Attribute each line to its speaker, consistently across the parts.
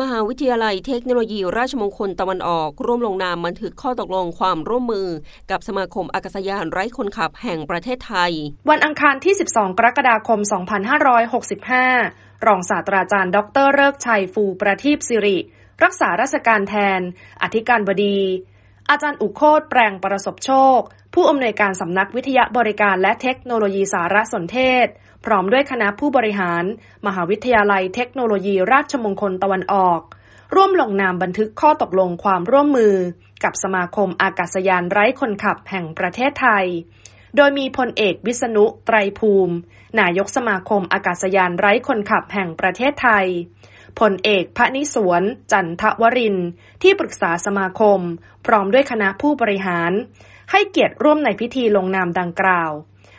Speaker 1: มหาวิทยาลัยเทคโนโลยีราชมงคลตะวันออก ร่วมลงนามบันทึกข้อตกลงความร่วมมือ กับสมาคมอากาศยานไร้คนขับแห่งประเทศไทย
Speaker 2: วันอังคารที่ 12 กรกฎาคม 2565 รองศาสตราจารย์ ดรเลิกชัยฟูประทีปสิริ รักษาราชการแทน อธิการบดี อาจารย์อุโคตแปลงประสบโชค ผู้อำนวยการสำนักวิทยาบริการและเทคโนโลยีสารสนเทศ พร้อมด้วยคณะผู้บริหาร มหาวิทยาลัยเทคโนโลยีราชมงคลตะวันออก ร่วมลงนามบันทึกข้อตกลงความร่วมมือ กับสมาคมอากาศยานไร้คนขับแห่งประเทศไทย โดยมีพลเอกวิษณุไตรภูมิ นายกสมาคมอากาศยานไร้คนขับแห่งประเทศไทยพลเอกพระนิสวน จันทวริน ที่ปรึกษาสมาคม พร้อมด้วยคณะผู้บริหาร ให้เกียรติร่วมในพิธีลงนามดังกล่าว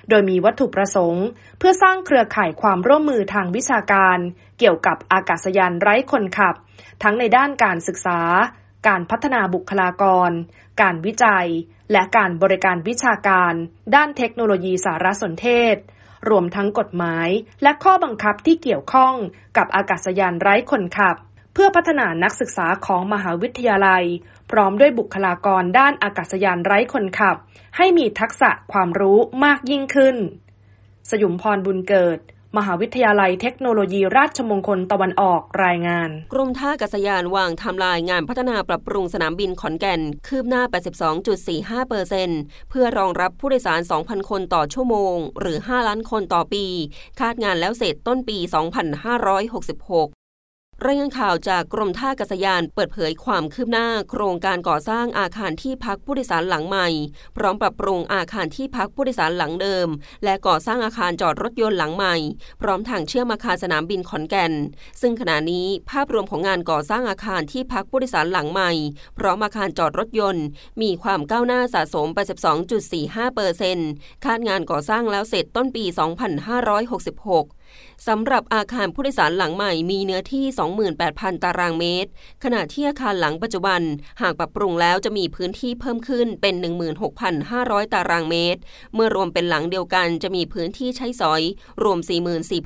Speaker 2: โดยมีวัตถุประสงค์ เพื่อสร้างเครือข่ายความร่วมมือทางวิชาการ เกี่ยวกับอากาศยานไร้คนขับ ทั้งในด้านการศึกษา การพัฒนาบุคลากร การวิจัย และการบริการวิชาการ ด้านเทคโนโลยีสารสนเทศ รวมทั้งกฎหมาย และข้อบังคับที่เกี่ยวข้องกับอากาศยานไร้คนขับ เพื่อพัฒนานักศึกษาของมหาวิทยาลัย พร้อมด้วยบุคลากรด้านอากาศยานไร้คนขับ ให้มีทักษะความรู้มากยิ่งขึ้น สยุมพรบุญเกิดมหาวิทยาลัยเทคโนโลยีราชมงคลตะวันออกรายงาน
Speaker 1: กรมท่าอากาศยานวางทำลายงานพัฒนาปรับปรุงสนามบินขอนแก่น คืบหน้า 82.45เปอร์เซ็นเพื่อรองรับผู้โดยสาร 2,000 คนต่อชั่วโมง หรือ 5 ล้านคนต่อปี คาดงานแล้วเสร็จต้นปี 2566 รายงานข่าวจากกรมท่าอากาศยานเปิดเผยความคืบหน้า โครงการก่อสร้างอาคารที่พักผู้โดยสารหลังใหม่ พร้อมปรับปรุงอาคารที่พักผู้โดยสารหลังเดิม และก่อสร้างอาคารจอดรถยนต์หลังใหม่ พร้อมทางเชื่อมอาคารสนามบินขอนแก่น ซึ่งขณะนี้ภาพรวมของงานก่อสร้างอาคารที่พักผู้โดยสารหลังใหม่ พร้อมอาคารจอดรถยนต์ มีความก้าวหน้าสะสมไป 12.45เปอร์เซ็นต์คาดงานก่อสร้างแล้วเสร็จต้นปี 2566 สำหรับอาคารผู้โดยสารหลังใหม่มีเนื้อที่ 28,000 ตารางเมตร ขณะที่อาคารหลังปัจจุบัน หากปรับปรุงแล้วจะมีพื้นที่เพิ่มขึ้นเป็น 16,500 ตารางเมตร เมื่อรวมเป็นหลังเดียวกันจะมีพื้นที่ใช้สอย รวม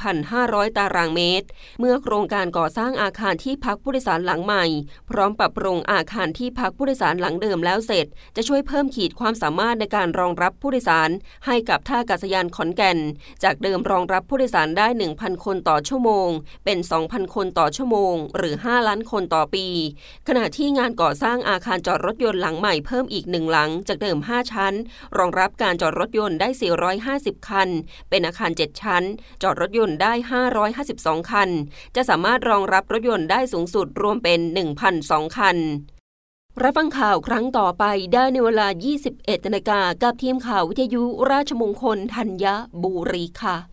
Speaker 1: 44,500 ตารางเมตร เมื่อโครงการก่อสร้างอาคารที่พักผู้โดยสารหลังใหม่ พร้อมปรับปรุงอาคารที่พักผู้โดยสารหลังเดิมแล้วเสร็จ จะช่วยเพิ่มขีดความสามารถในการรองรับผู้โดยสาร ให้กับท่าอากาศยานขอนแก่น จากเดิมรองรับผู้โดยสารได้1,000 คนต่อชั่วโมง เป็น 2,000 คนต่อชั่วโมง หรือ 5 ล้านคนต่อปี ขณะที่งานก่อสร้างอาคารจอดรถยนต์หลังใหม่เพิ่มอีกหนึ่งหลังจากเดิม 5 ชั้น รองรับการจอดรถยนต์ได้ 450 คัน เป็นอาคาร 7 ชั้น จอดรถยนต์ได้ 552 คัน จะสามารถรองรับรถยนต์ได้สูงสุดรวมเป็น 1,002 คันรับฟังข่าวครั้งต่อไปได้ในเวลา 21นาฬิกากับทีมข่าววิทยุราชมงคลธัญบุรีค่ะ